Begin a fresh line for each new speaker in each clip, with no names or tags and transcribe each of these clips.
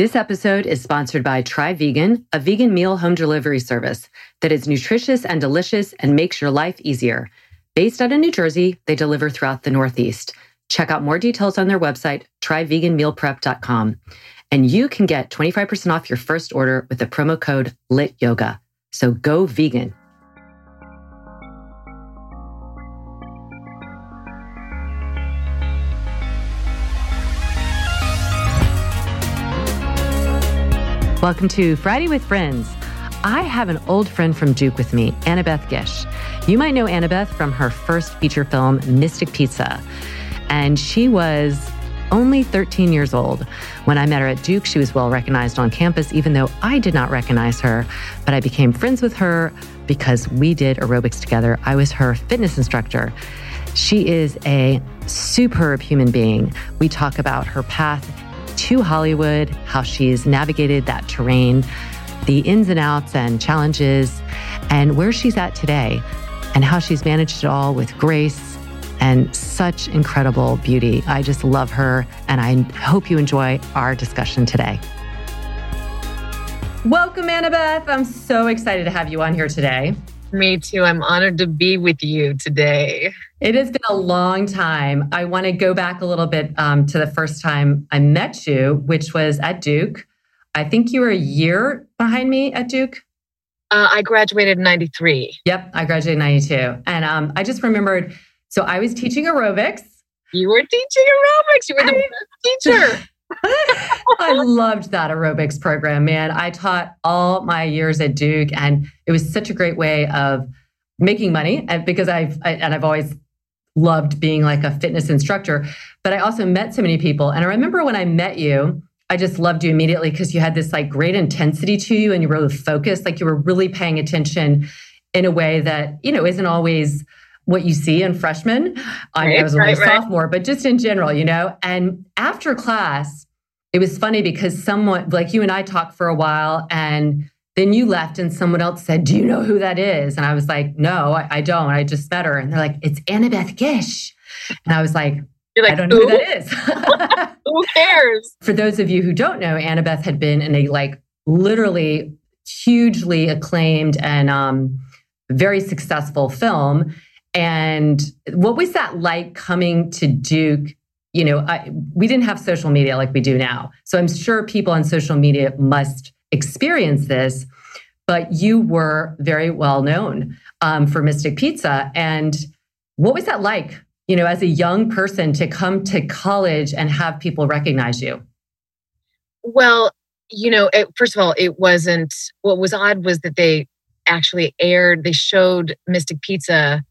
This episode is sponsored by Try Vegan, a vegan meal home delivery service that is nutritious and delicious and makes your life easier. Based out of New Jersey, they deliver throughout the Northeast. Check out more details on their website, tryveganmealprep.com. And you can get 25% off your first order with the promo code LITYOGA. So go vegan. Welcome to Friday with Friends. I have an old friend from Duke with me, Annabeth Gish. You might know Annabeth from her first feature film, Mystic Pizza. And she was only 13 years old. When I met her at Duke, she was well recognized on campus, even though I did not recognize her. But I became friends with her because we did aerobics together. I was her fitness instructor. She is a superb human being. We talk about her path to Hollywood, how she's navigated that terrain, the ins and outs and challenges, and where she's at today, and how she's managed it all with grace and such incredible beauty. I just love her, and I hope you enjoy our discussion today. Welcome, Annabeth. I'm so excited to have you on here today.
Me too. I'm honored to be with you today.
It has been a long time. I want to go back a little bit um, to the first time I met you, which was at Duke. I think you were a year behind me at Duke.
Uh, I graduated in 93.
Yep, I graduated in 92. And um, I just remembered so I was teaching aerobics.
You were teaching aerobics. You were the best teacher.
I loved that aerobics program, man. I taught all my years at Duke, and it was such a great way of making money. And because I've I, and I've always loved being like a fitness instructor, but I also met so many people. And I remember when I met you, I just loved you immediately because you had this like great intensity to you, and you were really focused. Like you were really paying attention in a way that you know isn't always what you see in freshmen. I, mean, I was only right, a sophomore, but just in general, you know. And after class, it was funny because someone like you and I talked for a while, and then you left, and someone else said, "Do you know who that is?" And I was like, "No, I, I don't. I just met her." And they're like, "It's Annabeth Gish," and I was like.
Like,
I don't know who, who that is.
who cares?
For those of you who don't know, Annabeth had been in a like literally hugely acclaimed and um, very successful film and what was that like coming to Duke? You know, I, we didn't have social media like we do now. So I'm sure people on social media must experience this, but you were very well known um, for Mystic Pizza. And what was that like, you know, as a young person to come to college and have people recognize you?
Well, you know, it, first of all, it wasn't, what was odd was that they actually aired, they showed Mystic Pizza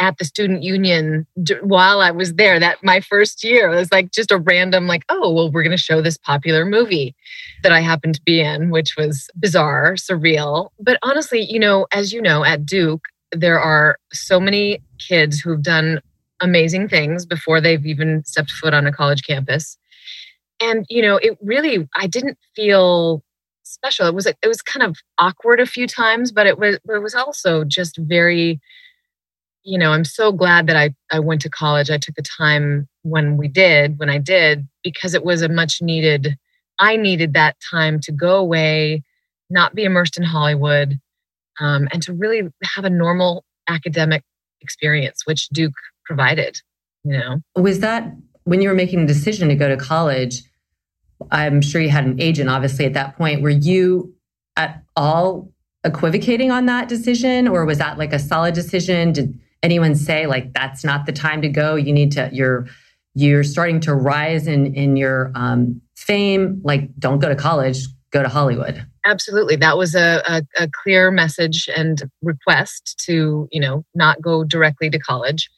at the student union while I was there. That my first year it was like just a random, like, oh, well, we're going to show this popular movie that I happened to be in, which was bizarre, surreal. But honestly, you know, as you know, at Duke, there are so many kids who've done amazing things before they've even stepped foot on a college campus. And, you know, it really, I didn't feel special. It was, it was kind of awkward a few times, but it was, it was also just very, you know, I'm so glad that I, I went to college. I took the time when we did, when I did, because it was a much needed, I needed that time to go away, not be immersed in Hollywood, um, and to really have a normal academic experience, which Duke provided, you know.
Was that when you were making the decision to go to college, I'm sure you had an agent, obviously, at that point. Were you at all equivocating on that decision, or was that like a solid decision? Did anyone say like that's not the time to go? You need to. You're you're starting to rise in in your um, fame. Like, don't go to college. Go to Hollywood.
Absolutely, that was a, a, a clear message and request to you know not go directly to college.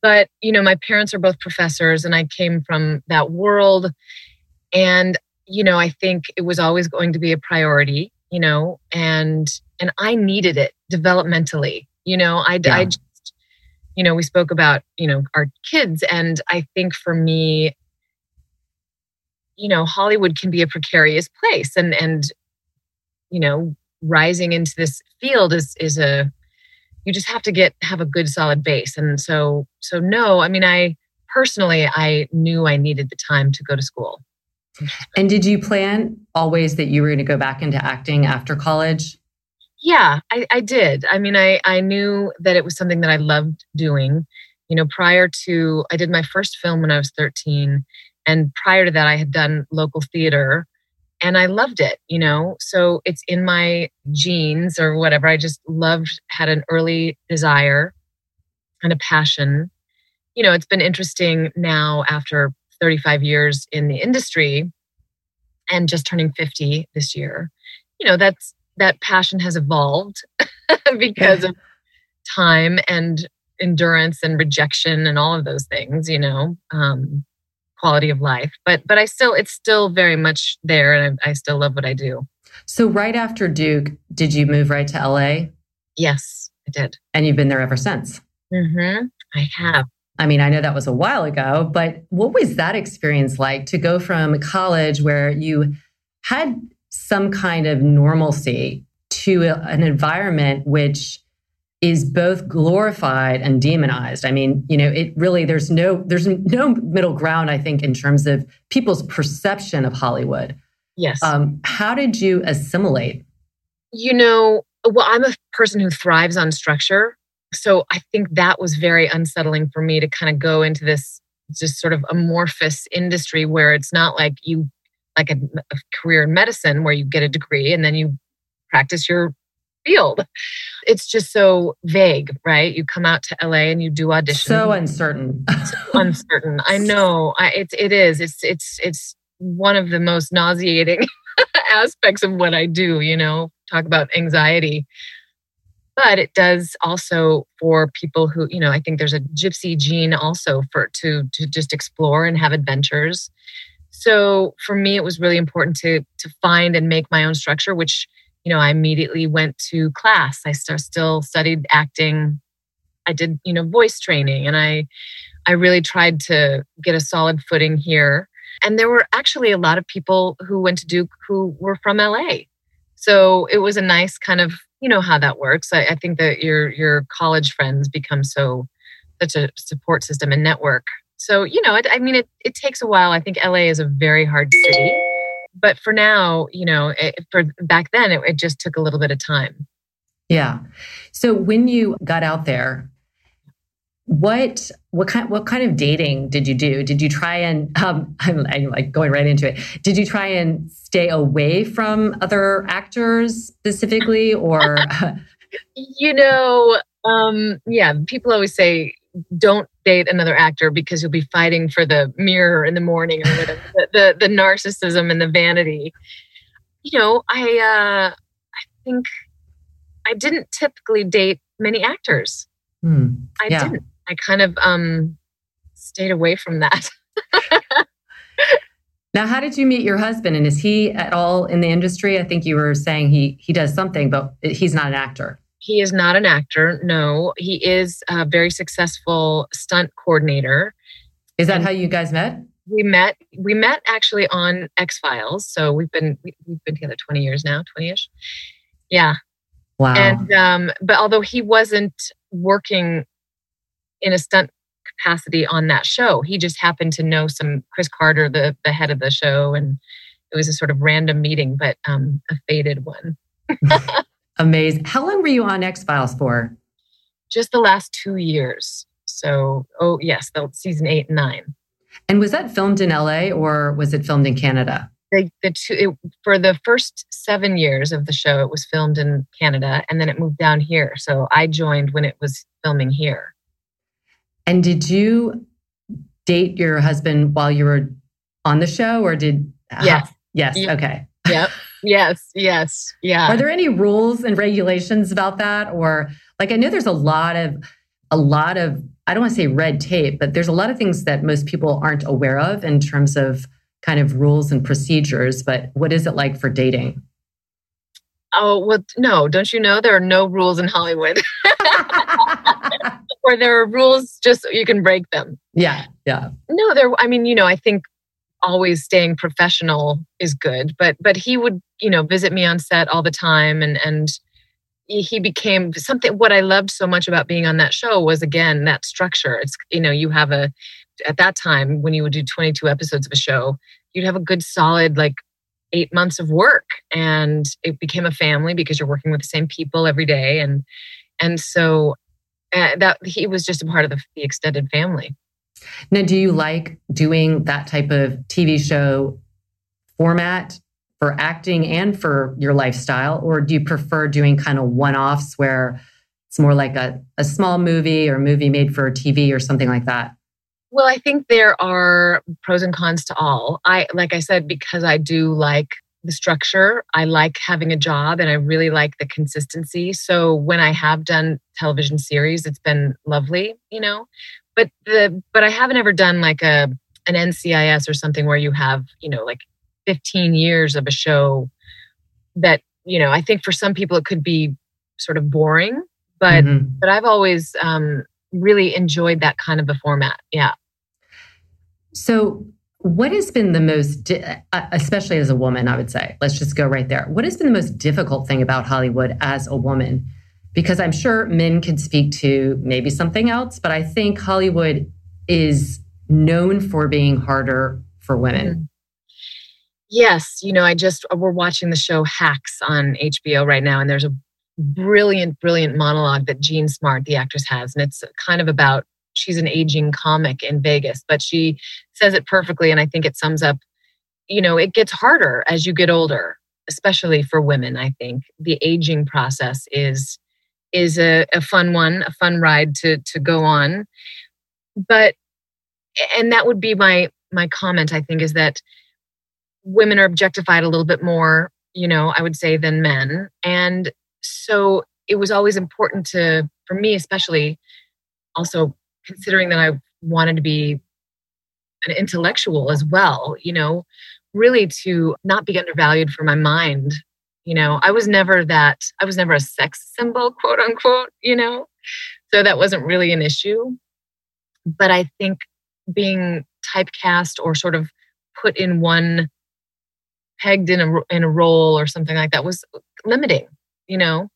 But you know, my parents are both professors, and I came from that world. And you know, I think it was always going to be a priority you know, and and I needed it developmentally. You know, I yeah. I you know, we spoke about, you know, our kids and I think for me you know, Hollywood can be a precarious place and and you know, rising into this field is is a you just have to get have a good solid base. And so so no, I mean I personally I knew I needed the time to go to school.
And did you plan always that you were going to go back into acting after college?
Yeah, I, I did. I mean, I, I knew that it was something that I loved doing. You know, prior to, I did my first film when I was 13. And prior to that, I had done local theater and I loved it, you know. So it's in my genes or whatever. I just loved, had an early desire and a passion. You know, it's been interesting now after 35 years in the industry and just turning 50 this year you know that's that passion has evolved because of time and endurance and rejection and all of those things you know um, quality of life. But but i still it's still very much there and I, I still love what i do.
So right after duke did you move right to la
yes i did.
And you've been there ever since?
Mm-hmm. i have.
I mean, I know that was a while ago, but what was that experience like to go from college where you had some kind of normalcy to an environment which is both glorified and demonized. I mean, you know, it really there's no there's no middle ground I think in terms of people's perception of Hollywood.
Yes.
Um, how did you assimilate?
You know, well, I'm a person who thrives on structure so I think that was very unsettling for me to kind of go into this just sort of amorphous industry where it's not like you like a, a career in medicine where you get a degree and then you practice your field. It's just so vague, right? You come out to LA and you do auditions.
So uncertain.
so uncertain. I know. I, it's it is. It's it's it's one of the most nauseating aspects of what I do. You know, talk about anxiety but it does also for people who you know i think there's a gypsy gene also for to to just explore and have adventures so for me it was really important to to find and make my own structure which you know i immediately went to class i st- still studied acting i did you know voice training and i i really tried to get a solid footing here and there were actually a lot of people who went to duke who were from la so it was a nice kind of you know how that works. I, I think that your your college friends become so such a support system and network. So you know, it, I mean, it it takes a while. I think LA is a very hard city, but for now, you know, it, for back then, it, it just took a little bit of time.
Yeah. So when you got out there, what what kind what kind of dating did you do? Did you try and um, I'm, I'm, like going right into it. Did you try and stay away from other actors specifically, or
you know, um, yeah, people always say don't date another actor because you'll be fighting for the mirror in the morning or the, the, the narcissism and the vanity. You know, I uh, I think I didn't typically date many actors.
Hmm.
I yeah. didn't. I kind of um, stayed away from that.
now, how did you meet your husband? And is he at all in the industry? I think you were saying he he does something, but he's not an actor.
He is not an actor. No, he is a very successful stunt coordinator.
Is that how you guys met?
We met. We met actually on X Files. So we've been we've been together twenty years now, twenty ish. Yeah.
Wow.
And um, but although he wasn't working in a stunt capacity on that show. He just happened to know some Chris Carter, the the head of the show, and it was a sort of random meeting, but um, a faded one.
Amazing. How long were you on X Files for?
Just the last two years. So, oh yes, the season eight and nine.
And was that filmed in LA or was it filmed in Canada?
The, the two it, for the first seven years of the show, it was filmed in Canada, and then it moved down here. So I joined when it was filming here.
And did you date your husband while you were on the show, or did?
Yes.
Yes. Okay.
Yep. yes. Yes. Yeah.
Are there any rules and regulations about that, or like I know there's a lot of a lot of I don't want to say red tape, but there's a lot of things that most people aren't aware of in terms of kind of rules and procedures. But what is it like for dating?
Oh, well, no, don't you know there are no rules in Hollywood? or there are rules just so you can break them.
Yeah. Yeah.
No, there, I mean, you know, I think always staying professional is good, but, but he would, you know, visit me on set all the time and, and, he became something what i loved so much about being on that show was again that structure. It's you know you have a at that time when you would do 22 episodes of a show you'd have a good solid like eight months of work and it became a family because you're working with the same people every day and and so uh, that he was just a part of the, the extended family
now do you like doing that type of tv show format for acting and for your lifestyle? Or do you prefer doing kind of one offs where it's more like a, a small movie or movie made for TV or something like that?
Well, I think there are pros and cons to all. I, like I said, because I do like the structure, I like having a job and I really like the consistency. So when I have done television series, it's been lovely, you know. But the but I haven't ever done like a an NCIS or something where you have, you know, like 15 years of a show that you know i think for some people it could be sort of boring but mm-hmm. but i've always um, really enjoyed that kind of a format. Yeah.
So what has been the most di- uh, especially as a woman i would say let's just go right there. What has been the most difficult thing about hollywood as a woman because i'm sure men could speak to maybe something else but i think hollywood is known for being harder for women mm-hmm.
Yes, you know, I just uh, we're watching the show Hacks on HBO right now, and there's a brilliant, brilliant monologue that Jean Smart, the actress, has, and it's kind of about she's an aging comic in Vegas, but she says it perfectly, and I think it sums up. You know, it gets harder as you get older, especially for women. I think the aging process is is a, a fun one, a fun ride to to go on, but and that would be my my comment. I think is that women are objectified a little bit more, you know, I would say, than men. And so it was always important to, for me especially, also considering that I wanted to be an intellectual as well, you know, really to not be undervalued for my mind. You know, I was never that, I was never a sex symbol, quote unquote, you know, so that wasn't really an issue. But I think being typecast or sort of put in one pegged in a in a role or something like that was limiting you know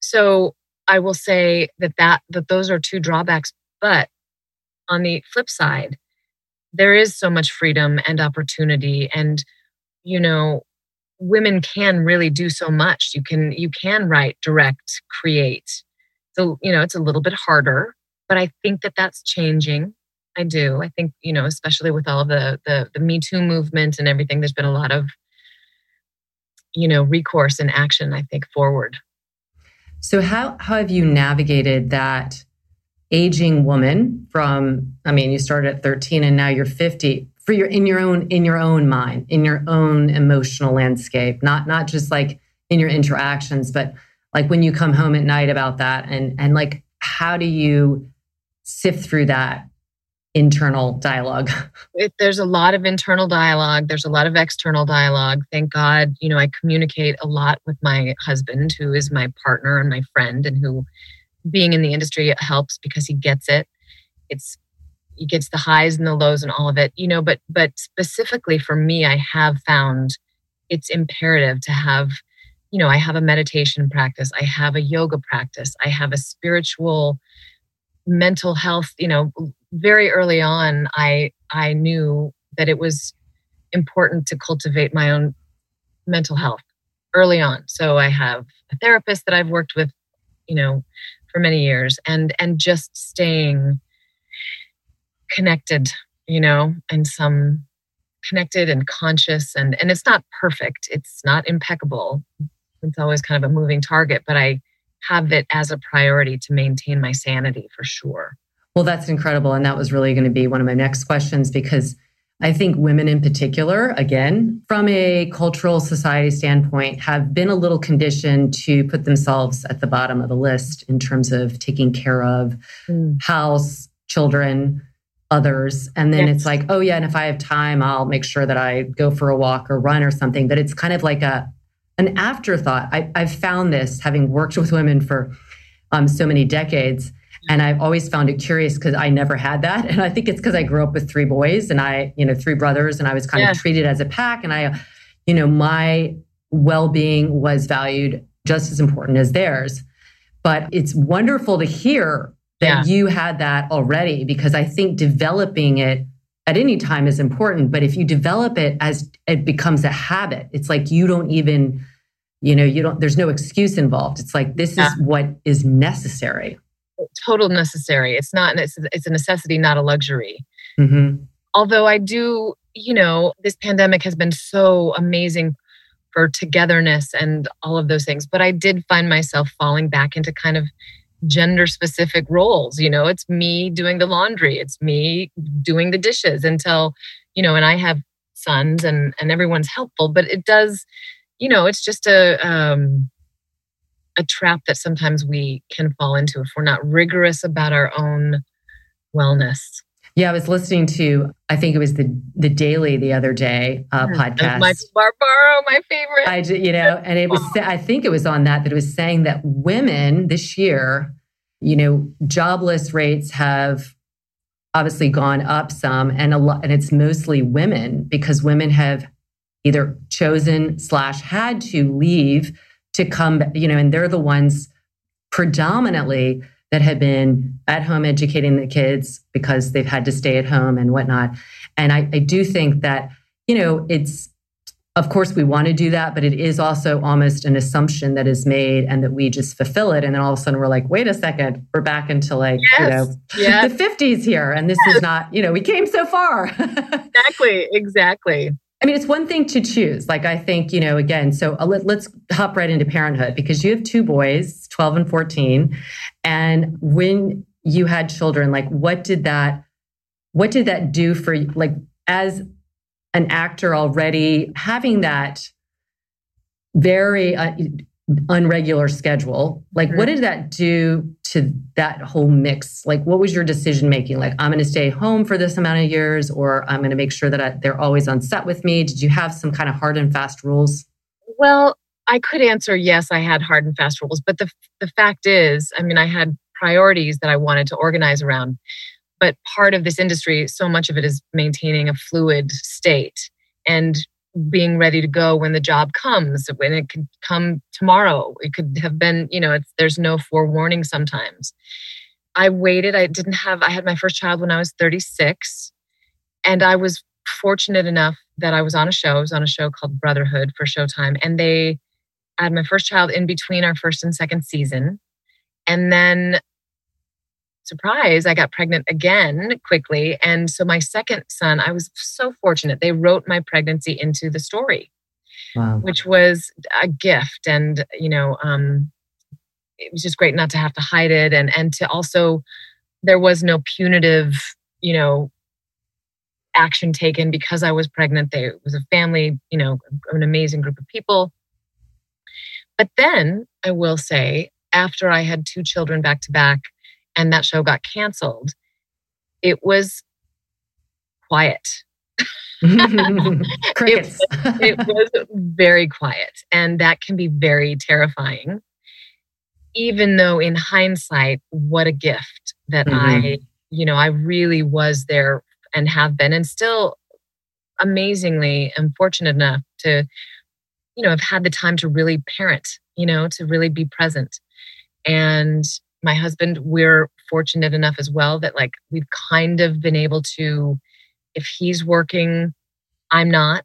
so i will say that that that those are two drawbacks but on the flip side there is so much freedom and opportunity and you know women can really do so much. You can you can write direct create. So you know it's a little bit harder but i think that that's changing. I do. I think you know especially with all the the, the me too movement and everything there's been a lot of you know recourse and action i think forward.
So how how have you navigated that aging woman from i mean you started at 13 and now you're 50 for your in your own in your own mind in your own emotional landscape not not just like in your interactions but like when you come home at night about that and and like how do you sift through that internal dialogue?
It, there's a lot of internal dialogue. There's a lot of external dialogue. Thank God, you know, I communicate a lot with my husband, who is my partner and my friend, and who, being in the industry, helps because he gets it. It's gets the highs and the lows and all of it, you know. But but specifically for me, I have found it's imperative to have, you know, I have a meditation practice, I have a yoga practice, I have a spiritual mental health you know very early on i i knew that it was important to cultivate my own mental health early on so i have a therapist that i've worked with you know for many years and and just staying connected you know, and some connected and conscious and and it's not perfect. It's not impeccable. It's always kind of a moving target, but I have it as a priority to maintain my sanity for sure.
Well, that's incredible. And that was really going to be one of my next questions because I think women in particular, again, from a cultural society standpoint, have been a little conditioned to put themselves at the bottom of the list in terms of taking care of mm. house, children, others. And then yes. it's like, oh, yeah, and if I have time, I'll make sure that I go for a walk or run or something. But it's kind of like a an afterthought. I, have found this having worked with women for um, so many decades and I've always found it curious because I never had that. And I think it's because I grew up with three boys and I, you know, three brothers, and I was kind yeah. of treated as a pack. And I, you know, my well being was valued just as important as theirs. But it's wonderful to hear that yeah. you had that already because I think developing it at any time is important. But if you develop it as it becomes a habit, it's like you don't even, you know, you don't, there's no excuse involved. It's like this yeah. is what is necessary
total necessary. It's not, it's, it's a necessity, not a luxury. Mm-hmm. Although I do, you know, this pandemic has been so amazing for togetherness and all of those things. But I did find myself falling back into kind of gender specific roles. You know, it's me doing the laundry, it's me doing the dishes until, you know, and I have sons and and everyone's helpful, but it does, you know, it's just a um a trap that sometimes we can fall into if we're not rigorous about our own wellness.
Yeah, I was listening to I think it was the the Daily the other day uh, podcast.
Michael Barbaro, my favorite.
I you know, and it was I think it was on that that it was saying that women this year, you know, jobless rates have obviously gone up some, and a lot, and it's mostly women because women have either chosen slash had to leave to come, you know, and they're the ones predominantly that have been at home educating the kids because they've had to stay at home and whatnot. And I, I do think that, you know, it's, of course, we want to do that, but it is also almost an assumption that is made and that we just fulfill it. And then all of a sudden we're like, wait a second, we're back into like, yes. you know, yes. the 50s here. And this yes. is not, you know, we came so far.
exactly. Exactly.
I mean, it's one thing to choose. Like, I think, you know, again, so uh, let, us hop right into parenthood because you have two boys, 12 and 14. And when you had children, like, what did that, what did that do for you? Like, as an actor already, having that very, uh, unregular schedule like mm-hmm. what did that do to that whole mix. Like what was your decision making? Like i'm going to stay home for this amount of years or i'm going to make sure that I, they're always on set with me? Did you have some kind of hard and fast rules?
Well i could answer yes i had hard and fast rules but the the fact is i mean i had priorities that i wanted to organize around but part of this industry so much of it is maintaining a fluid state. And being ready to go when the job comes when it could come tomorrow. It could have been you know there's no forewarning sometimes. I waited i didn't have i had my first child when i was 36 and i was fortunate enough that i was on a show i was on a show called brotherhood for showtime and they had my first child in between our first and second season and then surprise, I got pregnant again quickly. And so my second son, I was so fortunate. They wrote my pregnancy into the story, wow. which was a gift. And, you know, um, it was just great not to have to hide it. And, and to also, there was no punitive, you know, action taken because I was pregnant. There was a family, you know, an amazing group of people. But then I will say, after I had two children back to back, and that show got canceled, it was quiet.
Crickets.
it, it was very quiet. And that can be very terrifying. Even though, in hindsight, what a gift that mm-hmm. I, you know, I really was there and have been, and still amazingly am fortunate enough to, you know, have had the time to really parent, you know, to really be present. And my husband, we're fortunate enough as well that like we've kind of been able to, if he's working, I'm not.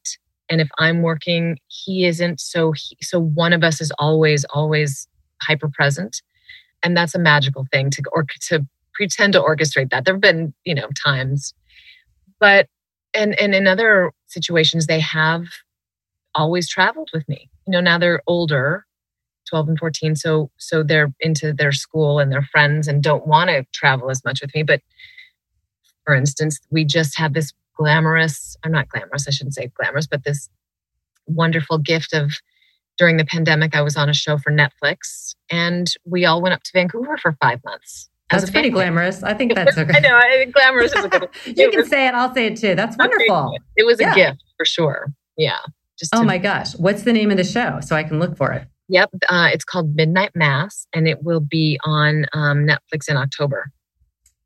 And if I'm working, he isn't. So, he, so one of us is always, always hyper present. And that's a magical thing to, or to pretend to orchestrate that. There have been, you know, times, but and and in other situations they have always traveled with me. You know, now they're older, 12 and 14, so so they're into their school and their friends and don't want to travel as much with me, but for instance, we just had this glamorous, I'm not glamorous, I shouldn't say glamorous, but this wonderful gift of during the pandemic, I was on a show for Netflix and we all went up to Vancouver for five months.
That's pretty glamorous. I think that's okay.
I know. I glamorous is a good
You can was, say it. I'll say it too. That's wonderful.
It was a yeah. gift for sure. Yeah.
Just oh my gosh. What's the name of the show so I can look for it?
Yep. Uh, it's called Midnight Mass and it will be on um, Netflix in October.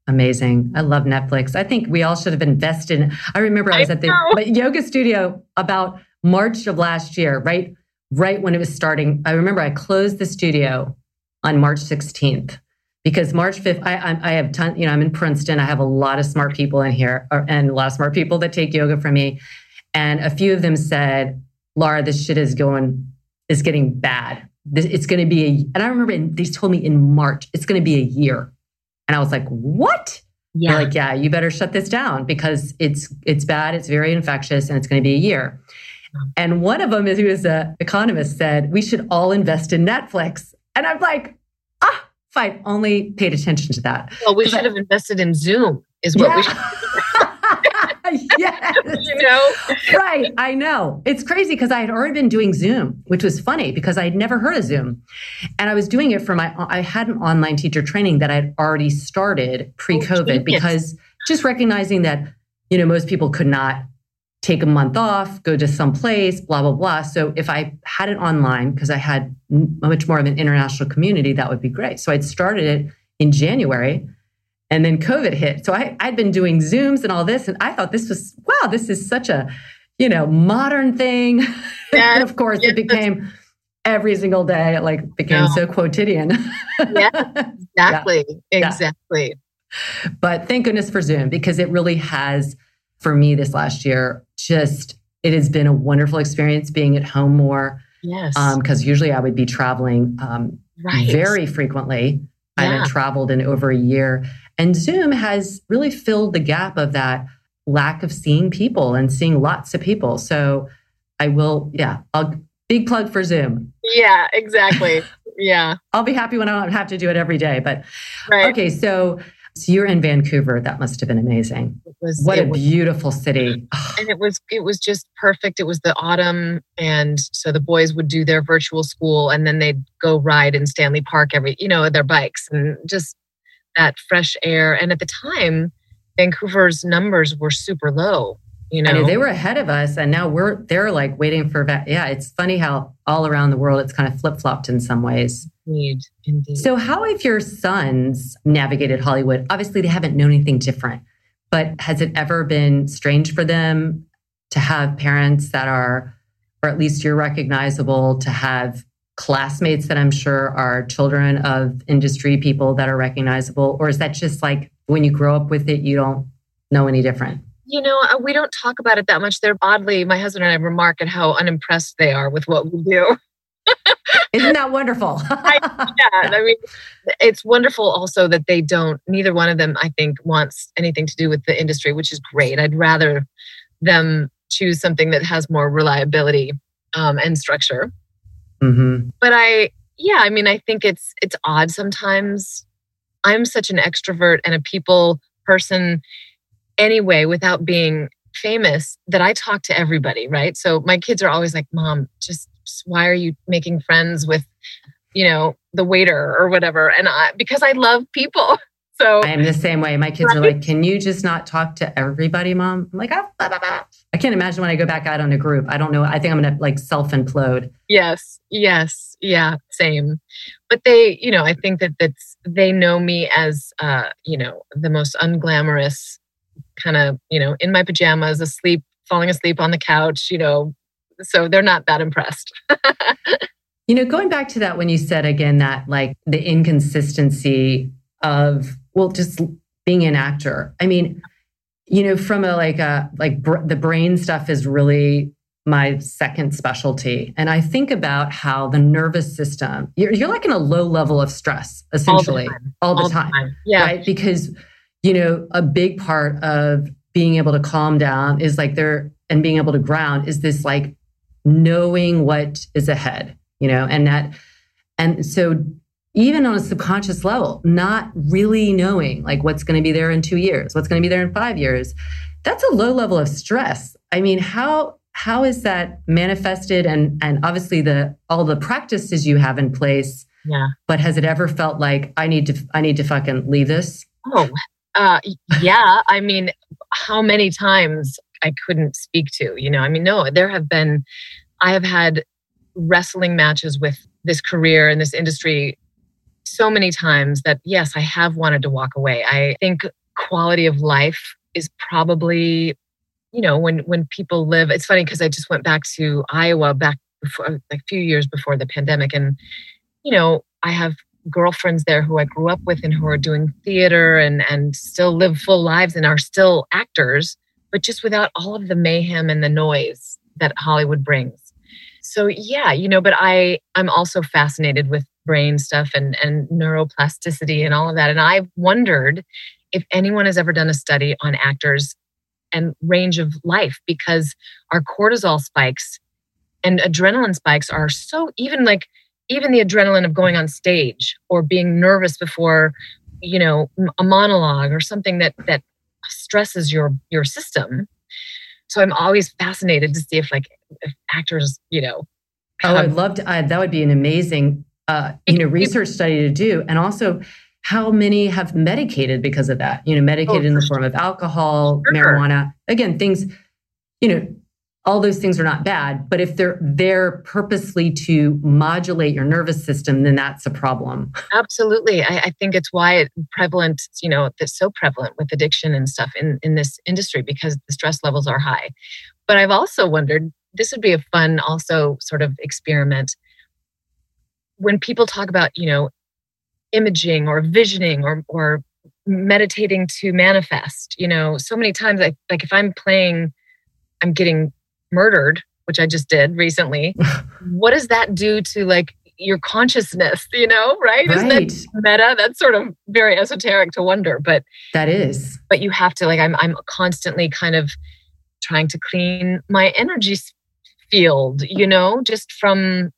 Amazing. I love Netflix. I think we all should have invested. I remember I was I at the yoga studio about March of last year, right? Right when it was starting. I remember I closed the studio on March 16th because March 5th, I, I, have ton, you know, I'm in Princeton. I have a lot of smart people in here and a lot of smart people that take yoga from me. And a few of them said, Laura, this shit is going, is getting bad. It's going to be a, and I remember they told me in March, it's going to be a year. And I was like, what? Yeah. They're like, yeah, you better shut this down because it's, it's bad. It's very infectious and it's going to be a year. And one of them, who is an economist, said, we should all invest in Netflix. And I'm like, ah, fine, only paid attention to that.
Well, we should I, have invested in Zoom, is what yeah. we should
yes. you know? right. I know. It's crazy because I had already been doing Zoom, which was funny because I had never heard of Zoom. And I was doing it for my, I had an online teacher training that I'd already started pre COVID oh, because just recognizing that, you know, most people could not take a month off, go to some place, blah, blah, blah. So if I had it online, because I had much more of an international community, that would be great. So I'd started it in January and then COVID hit. So I, I'd been doing Zooms and all this, and I thought this was, wow, this is such a, you know, modern thing. Yes, and of course, it became every single day, it like became no. so quotidian.
yeah, exactly. Yeah. Exactly.
But thank goodness for Zoom because it really has, for me this last year, just, it has been a wonderful experience being at home more.
Yes.
Because um, usually I would be traveling um, right. very frequently. Yeah. I haven't traveled in over a year. And Zoom has really filled the gap of that lack of seeing people and seeing lots of people. So I will, yeah, I'll big plug for Zoom.
Yeah, exactly. Yeah.
I'll be happy when I don't have to do it every day. But right. okay, so so you're in Vancouver. That must have been amazing. It was, what a was, beautiful city.
And it was it was just perfect. It was the autumn, and so the boys would do their virtual school, and then they'd go ride in Stanley Park every you know their bikes, and just that fresh air. And at the time, Vancouver's numbers were super low. You know,
they were ahead of us, and now we're they're like waiting for. Va- yeah, it's funny how all around the world it's kind of flip flopped in some ways.
Indeed, indeed.
So, how have your sons navigated Hollywood? Obviously, they haven't known anything different, but has it ever been strange for them to have parents that are, or at least you're recognizable, to have classmates that I'm sure are children of industry people that are recognizable? Or is that just like when you grow up with it, you don't know any different?
You know, uh, we don't talk about it that much. They're oddly, my husband and I remark at how unimpressed they are with what we do.
Isn't that wonderful?
I, yeah, I mean, it's wonderful also that they don't, neither one of them, I think, wants anything to do with the industry, which is great. I'd rather them choose something that has more reliability um, and structure. Mm-hmm. But I, yeah, I mean, I think it's it's odd sometimes. I'm such an extrovert and a people person anyway, without being famous, that I talk to everybody, right? So my kids are always like, "Mom, just why are you making friends with, you know, the waiter or whatever?" And I because I love people. So
I am the same way. My kids right? are like, "Can you just not talk to everybody, mom?" I'm like, oh, blah, blah, blah. I can't imagine when I go back out on a group. I don't know. I think I'm going to like self implode.
Yes, yes, yeah, same. But they, you know, I think that that's they know me as, uh, you know, the most unglamorous kind of, you know, in my pajamas, asleep, falling asleep on the couch, you know. So they're not that impressed.
you know, going back to that when you said again that like the inconsistency of well, just being an actor. I mean, you know, from a like a like br- the brain stuff is really my second specialty. And I think about how the nervous system, you're, you're like in a low level of stress, essentially, all the time. All the all time, time. Yeah. Right. Because, you know, a big part of being able to calm down is like they're and being able to ground is this like knowing what is ahead, you know, and that and so even on a subconscious level, not really knowing like what's going to be there in two years, what's going to be there in five years, that's a low level of stress. I mean, how how is that manifested? And and obviously the all the practices you have in place
yeah.
but has it ever felt like i need to i need to fucking leave this?
Oh uh yeah. I mean how many times i couldn't speak to you know? I mean no there have been i have had wrestling matches with this career and this industry so many times that yes i have wanted to walk away. I think quality of life is probably you know when when people live it's funny because i just went back to iowa back before like a few years before the pandemic and you know i have girlfriends there who i grew up with and who are doing theater and and still live full lives and are still actors but just without all of the mayhem and the noise that hollywood brings. So yeah you know but i i'm also fascinated with brain stuff and and neuroplasticity and all of that. And i've wondered if anyone has ever done a study on actors and range of life because our cortisol spikes and adrenaline spikes are so even like even the adrenaline of going on stage or being nervous before you know a monologue or something that that stresses your your system. So i'm always fascinated to see if like if actors you know
oh i'd love to uh, that would be an amazing uh you know research study to do and also how many have medicated because of that? You know, medicated oh, in the form of alcohol, sure. marijuana. Again, things, you know, all those things are not bad, but if they're there purposely to modulate your nervous system, then that's a problem.
Absolutely. I, I think it's why it's prevalent, you know, it's so prevalent with addiction and stuff in, in this industry because the stress levels are high. But I've also wondered, this would be a fun also sort of experiment. When people talk about, you know, imaging or visioning or or meditating to manifest you know so many times like like if i'm playing i'm getting murdered which i just did recently what does that do to like your consciousness you know right, right. is that meta? That's sort of very esoteric to wonder but
that is.
but you have to like i'm i'm constantly kind of trying to clean my energy field you know just from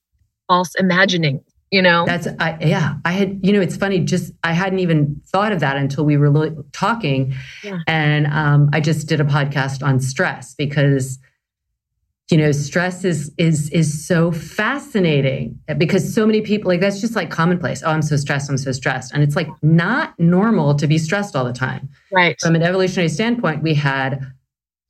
false imagining you know?
That's I, yeah. I had you know it's funny just i hadn't even thought of that until we were talking. Yeah. and um, i just did a podcast on stress because you know stress is is is so fascinating because so many people like that's just like commonplace. Oh i'm so stressed i'm so stressed. And it's like not normal to be stressed all the time.
Right.
From an evolutionary standpoint we had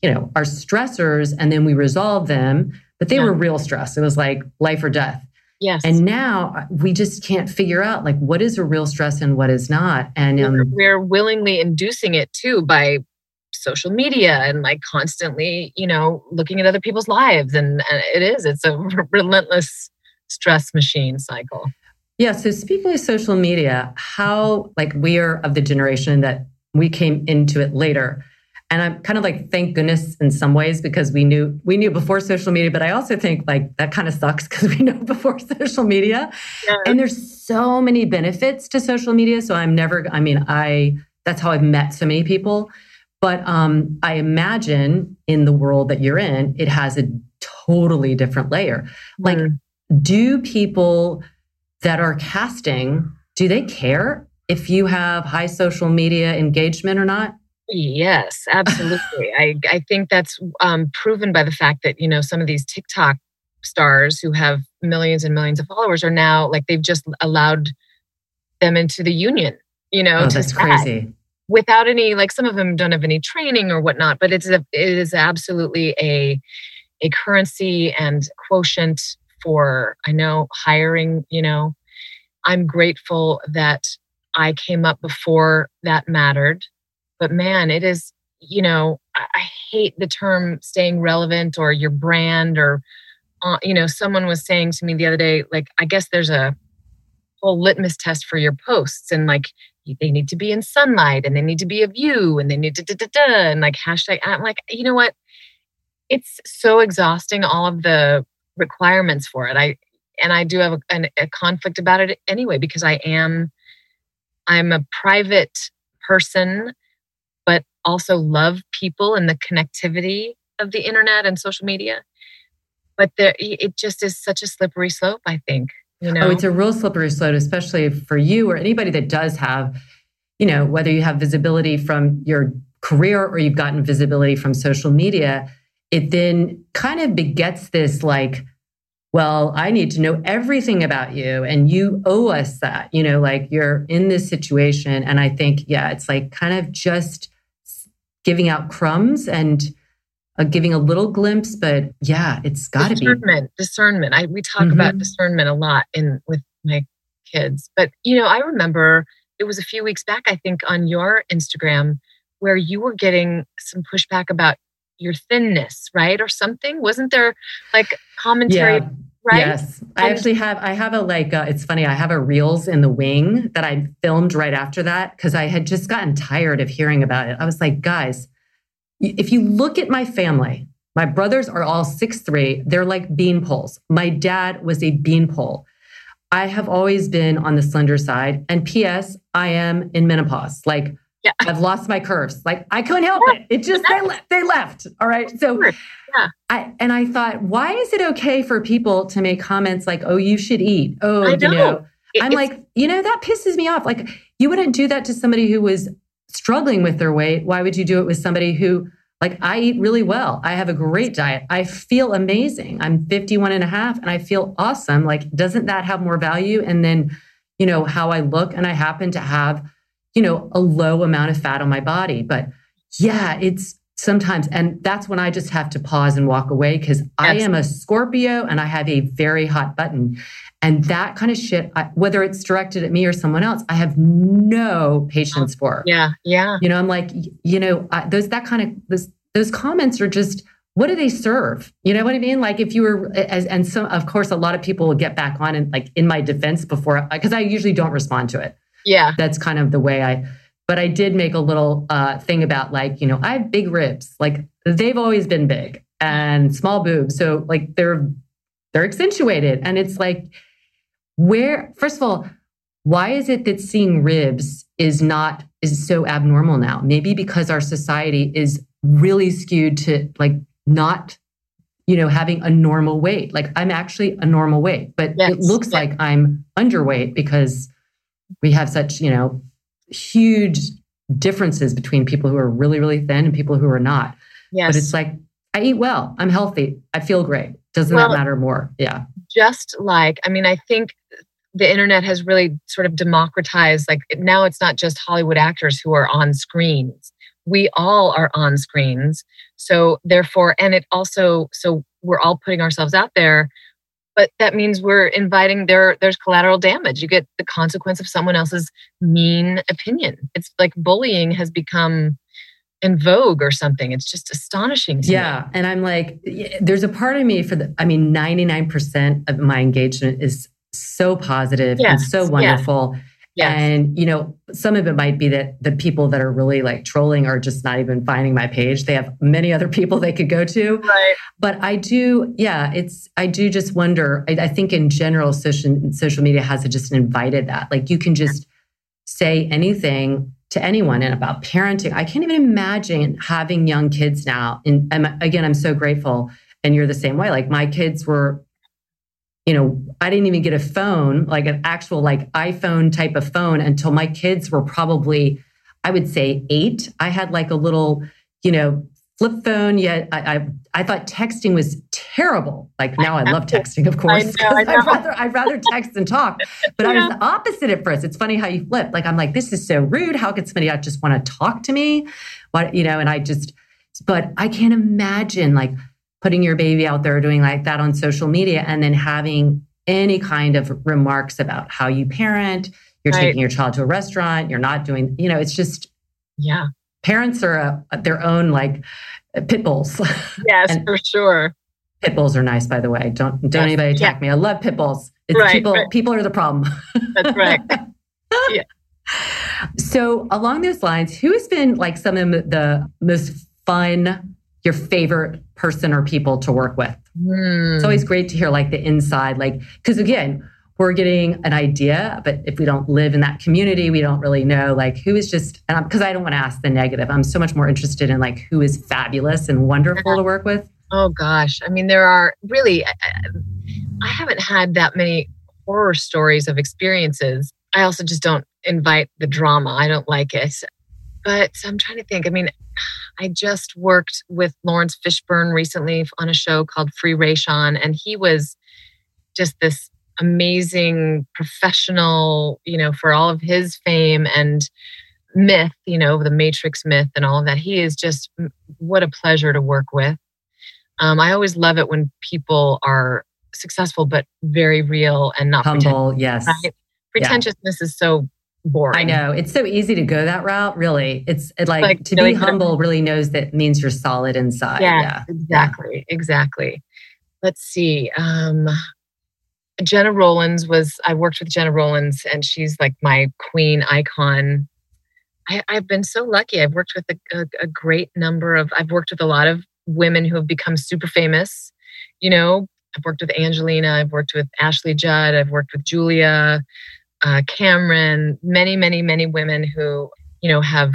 you know our stressors and then we resolved them but they yeah. were real stress. It was like life or death
Yes.
And now uh, we just can't figure out like what is a real stress and what is not. And
um, we're willingly inducing it too by social media and like constantly, you know, looking at other people's lives. And, and it is, it's a relentless stress machine cycle.
Yeah. So speaking of social media, how like we are of the generation that we came into it later and i'm kind of like thank goodness in some ways because we knew we knew before social media but i also think like that kind of sucks because we know before social media. Yeah. and there's so many benefits to social media. So i'm never i mean i that's how i've met so many people. But um, i imagine in the world that you're in it has a totally different layer. Like mm. do people that are casting do they care if you have high social media engagement or not
Yes, absolutely. I, I think that's um, proven by the fact that, you know, some of these TikTok stars who have millions and millions of followers are now like they've just allowed them into the union, you know,
oh, that's crazy.
Without any, like some of them don't have any training or whatnot, but it's a, it is absolutely a, a currency and quotient for, I know, hiring, you know, I'm grateful that I came up before that mattered but man, it is, you know, I, I hate the term staying relevant or your brand or, uh, you know, someone was saying to me the other day, like, I guess there's a whole litmus test for your posts and like they need to be in sunlight and they need to be a view and they need to da, da, da, and like hashtag. I'm like, you know what? It's so exhausting, all of the requirements for it. I, and I do have a, a conflict about it anyway because I am, I'm a private person also love people and the connectivity of the internet and social media. But there, it just is such a slippery slope, I think. You know?
Oh, it's a real slippery slope, especially for you or anybody that does have, you know, whether you have visibility from your career or you've gotten visibility from social media, it then kind of begets this like, well, I need to know everything about you and you owe us that, you know, like you're in this situation. And I think, yeah, it's like kind of just giving out crumbs and uh, giving a little glimpse, but yeah, it's got to be
discernment. Discernment. I we talk mm-hmm. about discernment a lot in with my kids, but you know, I remember it was a few weeks back, I think, on your Instagram where you were getting some pushback about your thinness, right, or something. Wasn't there like commentary?
Yeah. Right? Yes, I actually have. I have a like. Uh, it's funny. I have a reels in the wing that I filmed right after that because I had just gotten tired of hearing about it. I was like, guys, if you look at my family, my brothers are all six three. They're like bean poles. My dad was a bean pole. I have always been on the slender side. And P.S. I am in menopause. Like yeah. I've lost my curves. Like I couldn't help yeah. it. It just they, le- they left. All right. So yeah. I and I thought, why is it okay for people to make comments like, "Oh, you should eat." Oh, you know. I'm like, you know, that pisses me off. Like you wouldn't do that to somebody who was struggling with their weight, why would you do it with somebody who, like, I eat really well? I have a great diet. I feel amazing. I'm 51 and a half and I feel awesome. Like, doesn't that have more value? And then, you know, how I look and I happen to have, you know, a low amount of fat on my body. But yeah, it's sometimes, and that's when I just have to pause and walk away because I am a Scorpio and I have a very hot button. And that kind of shit, I, whether it's directed at me or someone else, I have no patience oh, for.
Yeah, yeah.
You know, I'm like, you know, I, those that kind of those those comments are just what do they serve? You know what I mean? Like if you were, as, and some, of course, a lot of people will get back on and like in my defense before, because I usually don't respond to it.
Yeah,
that's kind of the way I. But I did make a little uh, thing about like, you know, I have big ribs. Like they've always been big and small boobs, so like they're they're accentuated, and it's like where first of all why is it that seeing ribs is not is so abnormal now maybe because our society is really skewed to like not you know having a normal weight like i'm actually a normal weight but yes. it looks yes. like i'm underweight because we have such you know huge differences between people who are really really thin and people who are not. Yes. but it's like i eat well. I'm healthy. I feel great. Doesn't well, that matter more? Yeah.
just like i mean i think the internet has really sort of democratized like now it's not just hollywood actors who are on screens. We all are on screens. So therefore and it also so we're all putting ourselves out there but that means we're inviting there there's collateral damage you get the consequence of someone else's mean opinion it's like bullying has become in vogue or something it's just astonishing
yeah
me.
and i'm like there's a part of me for the i mean 99% of my engagement is so positive and so wonderful. Yes. And, you know, some of it might be that the people that are really like trolling are just not even finding my page. They have many other people they could go to.
Right.
But I do, yeah, it's, I do just wonder. I, I think in general, social, social media has just invited that. Like you can just say anything to anyone and about parenting. I can't even imagine having young kids now. And, and again, I'm so grateful. And you're the same way. Like my kids were you know, I didn't even get a phone, like an actual like iPhone type of phone until my kids were probably, I would say eight. I had like a little, you know, flip phone. Yet I, I, I thought texting was terrible. Like now I, love texting, of course. I would rather, I'd rather text than talk. But yeah. I was the opposite at first. It's funny how you flip. Like I'm like, this is so rude. How could somebody just want to talk to me? What, you know, and I just, but I can't imagine like putting your baby out there doing like that on social media and then having any kind of remarks about how you parent, you're right. taking your child to a restaurant, you're not doing, you know, it's just,
yeah.
Parents are a, their own like pit bulls.
Yes, for sure.
Pit bulls are nice, by the way. Don't don't yes. anybody attack yeah. me. I love pit bulls. It's right, people. Right. People are the problem.
That's right. yeah.
So along those lines, who has been like some of the most fun your favorite person or people to work with. Mm. It's always great to hear like the inside, like, because again, we're getting an idea, but if we don't live in that community, we don't really know like who is just because I don't want to ask the negative. I'm so much more interested in like who is fabulous and wonderful to work with.
Oh gosh, I mean there are really I haven't had that many horror stories of experiences. I also just don't invite the drama. I don't like it. But I'm trying to think. I mean, I just worked with Laurence Fishburne recently on a show called Free Rayshawn, and he was just this amazing professional, you know, for all of his fame and myth, you know, the Matrix myth and all of that. He is just what a pleasure to work with. Um, I always love it when people are successful but very real and not
humble. Yes,
right? pretentiousness yeah. is so boring.
I know it's so easy to go that route. Really, it's like, like to be humble. Really knows that means you're solid inside.
Yeah, yeah. exactly, yeah. exactly. Let's see. Um, Gena Rowlands was. I worked with Gena Rowlands, and she's like my queen icon. I, have been so lucky. I've worked with a, a, a great number of. I've worked with a lot of women who have become super famous. You know, I've worked with Angelina. I've worked with Ashley Judd. I've worked with Julia uh, Cameron, many, many, many women who, you know, have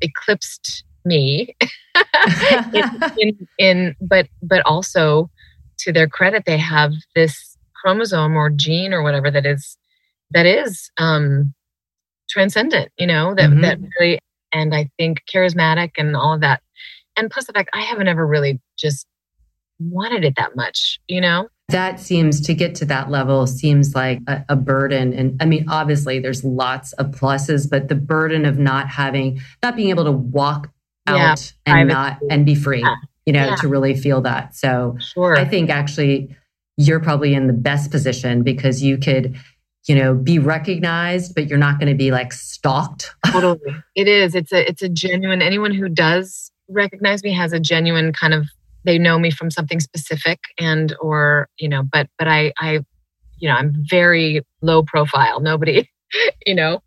eclipsed me in, in, in, but, but also to their credit, they have this chromosome or gene or whatever that is, that is, um, transcendent, you know, that, mm-hmm. that really, and I think charismatic and all of that. And plus the fact I haven't ever really just wanted it that much, you know?
That seems to get to that level seems like a, a, burden. And I mean, obviously, there's lots of pluses, but the burden of not having, not being able to walk out yeah, and not and be free, yeah. you know, yeah. to really feel that. So sure. I think actually you're probably in the best position because you could, you know, be recognized, but you're not going to be like stalked.
totally. It is. It's a it's a genuine anyone who does recognize me has a genuine kind of they know me from something specific and or you know but but i i you know i'm very low profile. Nobody you know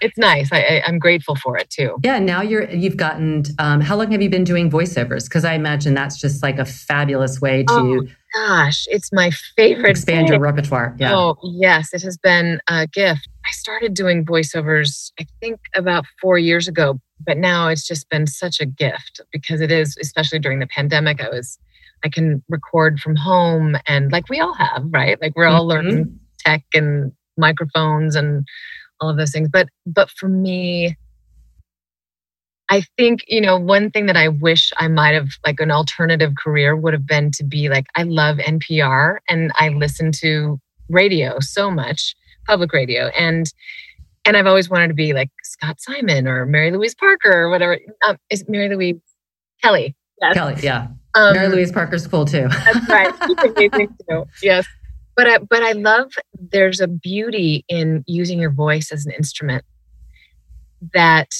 it's nice. I, I am grateful for it too.
Yeah now you're you've gotten um, how long have you been doing voiceovers? Because i imagine that's just like a fabulous way to
oh, gosh it's my favorite
expand
thing.
your repertoire yeah.
Oh yes it has been a gift. I started doing voiceovers i think about four years ago but now it's just been such a gift because it is especially during the pandemic i was i can record from home and like we all have right? Like we're all mm-hmm. learning tech and microphones and all of those things but but for me i think you know one thing that i wish i might have like an alternative career would have been to be like i love npr and i listen to radio so much public radio and and I've always wanted to be like Scott Simon or Mary Louise Parker or whatever. Um, is Mary Louise Kelly?
Yes. Kelly, yeah. Um, Mary Louise Parker's cool too.
that's right. She's amazing too. Yes. But I, but I love there's a beauty in using your voice as an instrument that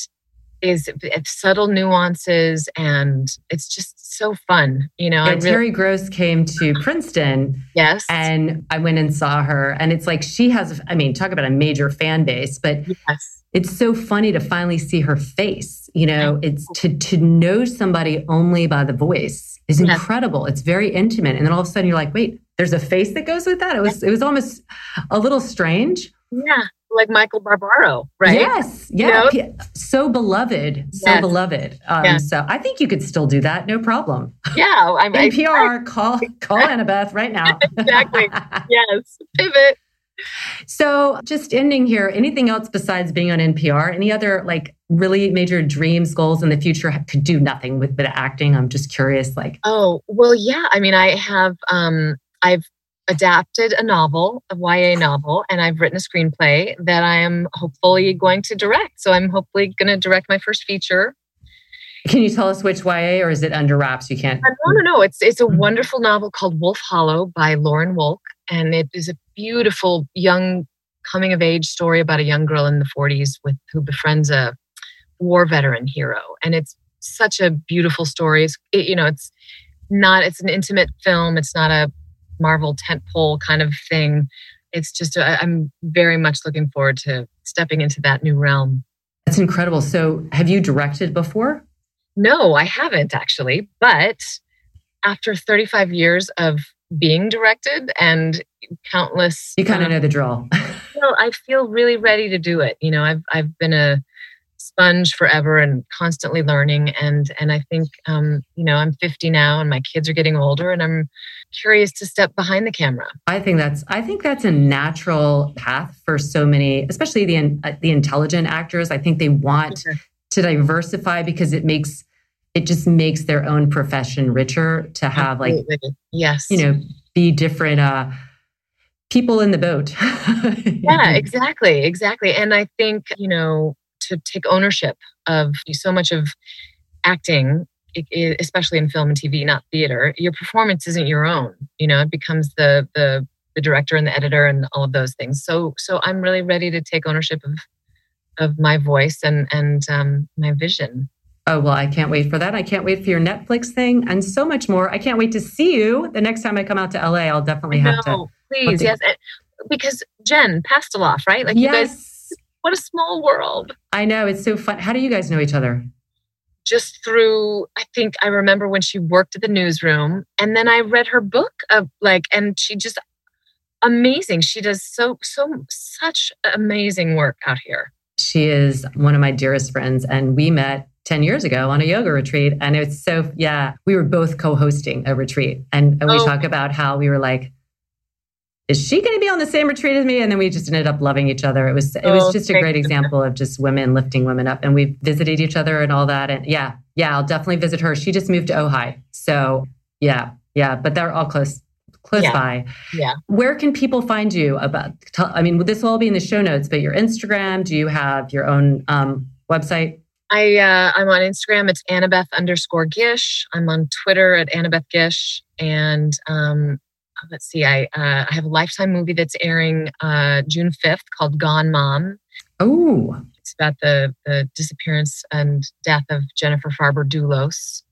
is eh, subtle nuances and it's just so fun you know
yeah, really- terry gross came to uh-huh. princeton
yes.
and i went and saw her and it's like she has i mean talk about a major fan base but yes. it's so funny to finally see her face you know it's to to know somebody only by the voice is incredible. It's very intimate and then all of a sudden you're like wait there's a face that goes with that it was it was almost a little strange
yeah like Michael Barbaro, right?
Yes, yeah, you know? so beloved, so yes. beloved. Um, yes. So I think you could still do that, no problem.
Yeah,
I'm NPR. I, call call Annabeth right now.
exactly. yes, pivot.
So, just ending here, anything else besides being on NPR? Any other like really major dreams, goals in the future? Could do nothing with of acting. I'm just curious. Like,
oh well, yeah. I mean, I have. um I've adapted a novel, a YA novel, and I've written a screenplay that I am hopefully going to direct. So I'm hopefully going to direct my first feature.
Can you tell us which YA, or is it under wraps? You can't.
No, no, no. It's it's a mm-hmm. wonderful novel called Wolf Hollow by Lauren Wolk, and it is a beautiful young coming of age story about a young girl in the 40s with who befriends a war veteran hero, and it's such a beautiful story. It's, it, you know, it's not. It's an intimate film. It's not a Marvel tentpole kind of thing. It's just, i I'm very much looking forward to stepping into that new realm.
That's incredible. So, have you directed before?
No, I haven't actually. But after 35 years of being directed and countless.
You kind of um, know the drill.
well, I feel really ready to do it. You know, I've I've been a sponge forever and constantly learning. And and i think um, you know i'm 50 now and my kids are getting older and i'm curious to step behind the camera.
I think that's i think that's a natural path for so many especially the uh, the intelligent actors. I think they want okay. to diversify because it makes it just makes their own profession richer to have Absolutely. like
yes.
you know be different uh people in the boat.
Yeah exactly exactly. And i think you know to take ownership of so much of acting especially in film and tv not theater your performance isn't your own you know it becomes the the the director and the editor and all of those things so so i'm really ready to take ownership of of my voice and and um, my vision
Oh, well, I can't wait for that. I can't wait for your Netflix thing and so much more. I can't wait to see you the next time I come out to LA. I'll definitely have no, to.
Please, yes. Because Jen Pastiloff, right? Like yes. you guys what a small world.
I know. It's so fun. How do you guys know each other?
Just through, I think I remember when she worked at the newsroom and then I read her book of like, and she just amazing. She does so, so, such amazing work out here.
She is one of my dearest friends. And we met 10 years ago on a yoga retreat. And it's so, yeah, we were both co hosting a retreat. And, and we oh. talk about how we were like, is she going to be on the same retreat as me? And then we just ended up loving each other. It was it was oh, just a great example of just women lifting women up, and we visited each other and all that. And yeah, yeah, I'll definitely visit her. She just moved to Ojai, so yeah, yeah, but they're all close close
yeah.
by.
Yeah.
Where can people find you about? I mean, this will all be in the show notes, but your Instagram. Do you have your own um, website?
I uh, I'm on Instagram. It's Annabeth underscore Gish. I'm on Twitter at Annabeth Gish, and um, let's see, I uh, I have a Lifetime movie that's airing uh, June fifth called Gone Mom.
Oh,
it's about the the disappearance and death of Jennifer Farber Dulos.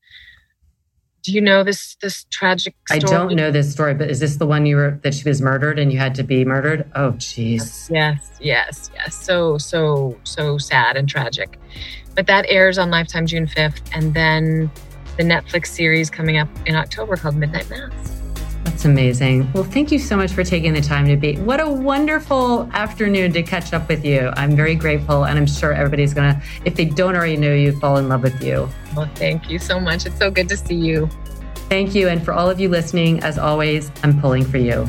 Do you know this this tragic?
Story? I don't know this story, but is this the one you were that she was murdered and you had to be murdered? Oh, jeez.
Yes, yes, yes. So so so sad and tragic. But that airs on Lifetime June fifth, and then the Netflix series coming up in October called Midnight Mass.
That's amazing. Well, thank you so much for taking the time to be. What a wonderful afternoon to catch up with you. I'm very grateful, and I'm sure everybody's going to, if they don't already know you, fall in love with you.
Well, thank you so much. It's so good to see you.
Thank you. And for all of you listening, as always, I'm pulling for you.